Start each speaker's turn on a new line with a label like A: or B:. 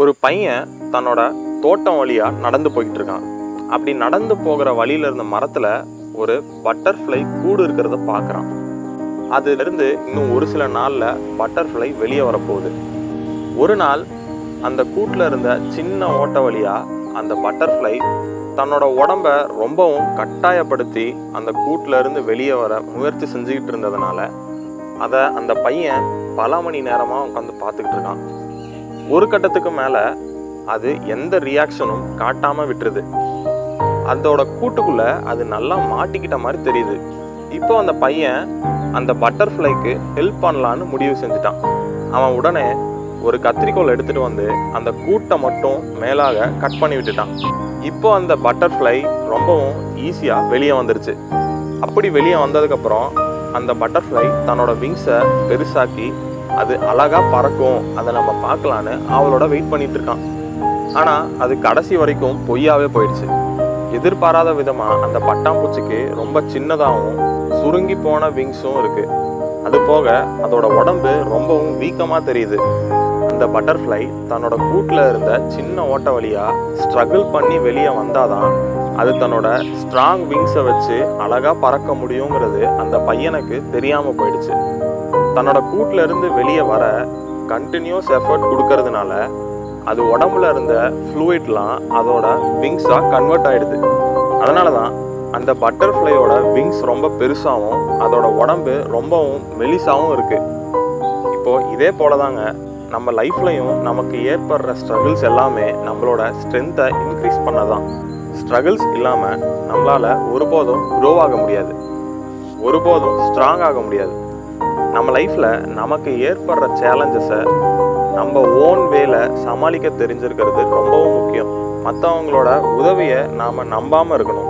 A: ஒரு பையன் தன்னோட தோட்டம் வழியாக நடந்து போய்கிட்டு இருக்கான் அப்படி நடந்து போகிற வழியில இருந்த மரத்தில் ஒரு பட்டர்ஃப்ளை கூடு இருக்கிறத பார்க்குறான் அதுலேருந்து இன்னும் ஒரு சில நாளில் பட்டர்ஃப்ளை வெளியே வரப்போகுது. ஒரு நாள் அந்த கூட்டில் இருந்த சின்ன ஓட்ட வழியாக அந்த பட்டர்ஃப்ளை தன்னோட உடம்ப ரொம்பவும் கட்டாயப்படுத்தி அந்த கூட்டுல இருந்து வெளியே வர முயற்சி செஞ்சுக்கிட்டு இருந்ததுனால அதை அந்த பையன் பல மணி நேரமாக உட்காந்து பார்த்துக்கிட்டு இருக்கான். ஒரு கட்டத்துக்கு மேலே அது எந்த ரியாக்ஷனும் காட்டாமல் விட்டுருது. அதோட கூட்டுக்குள்ளே அது நல்லா மாட்டிக்கிட்ட மாதிரி தெரியுது. இப்போ அந்த பையன் அந்த பட்டர்ஃப்ளைக்கு ஹெல்ப் பண்ணலான்னு முடிவு செஞ்சுட்டான். அவன் உடனே ஒரு கத்திரிக்கோல் எடுத்துகிட்டு வந்து அந்த கூட்டை மட்டும் மேலாக கட் பண்ணி விட்டுட்டான். இப்போ அந்த பட்டர்ஃப்ளை ரொம்பவும் ஈஸியாக வெளியே வந்துருச்சு. அப்படி வெளியே வந்ததுக்கப்புறம் அந்த பட்டர்ஃப்ளை தன்னோட விங்ஸை பெருசாக்கி அது அழகா பறக்கும். அதை நம்ம பார்க்கலான்னு அவளோட வெயிட் பண்ணிட்டு இருக்கான். ஆனா அது கடைசி வரைக்கும் பொய்யாவே போயிடுச்சு. எதிர்பாராத விதமா அந்த பட்டாம்பூச்சிக்கு ரொம்ப சின்னதாகவும் சுருங்கி போன விங்ஸும் இருக்கு. அது போக அதோட உடம்பு ரொம்பவும் வீக்கமா தெரியுது. அந்த பட்டர்ஃப்ளை தன்னோட கூட்டுல இருந்த சின்ன ஓட்ட வழியா ஸ்ட்ரகிள் பண்ணி வெளியே வந்தாதான் அது தன்னோட ஸ்ட்ராங் விங்ஸை வச்சு அழகா பறக்க முடியுங்கிறது அந்த பையனுக்கு தெரியாம போயிடுச்சு. தன்னோட கூட்டில் இருந்து வெளியே வர கண்டினியூஸ் எஃபர்ட் கொடுக்கறதுனால அது உடம்புல இருந்த ஃப்ளூயிட்லாம் அதோட விங்ஸாக கன்வெர்ட் ஆகிடுது அதனால தான் அந்த பட்டர்ஃப்ளையோட விங்ஸ் ரொம்ப பெருசாகவும் அதோட உடம்பு ரொம்பவும் மெலிசாகவும் இருக்குது இப்போது இதே போல தாங்க நம்ம லைஃப்லையும் நமக்கு ஏற்படுற ஸ்ட்ரகிள்ஸ் எல்லாமே நம்மளோட ஸ்ட்ரென்த்தை இன்க்ரீஸ் பண்ணதான். ஸ்ட்ரகிள்ஸ் இல்லாமல் நம்மளால ஒருபோதும் க்ரோ ஆக முடியாது. ஒருபோதும் ஸ்ட்ராங் ஆக முடியாது. நம்ம லைஃப்பில் நமக்கு ஏற்படுற சேலஞ்சஸை நம்ம ஓன் வேல சமாளிக்க தெரிஞ்சிருக்கிறது ரொம்பவும் முக்கியம். மற்றவங்களோட உதவியை நாம் நம்பாமல் இருக்கணும்.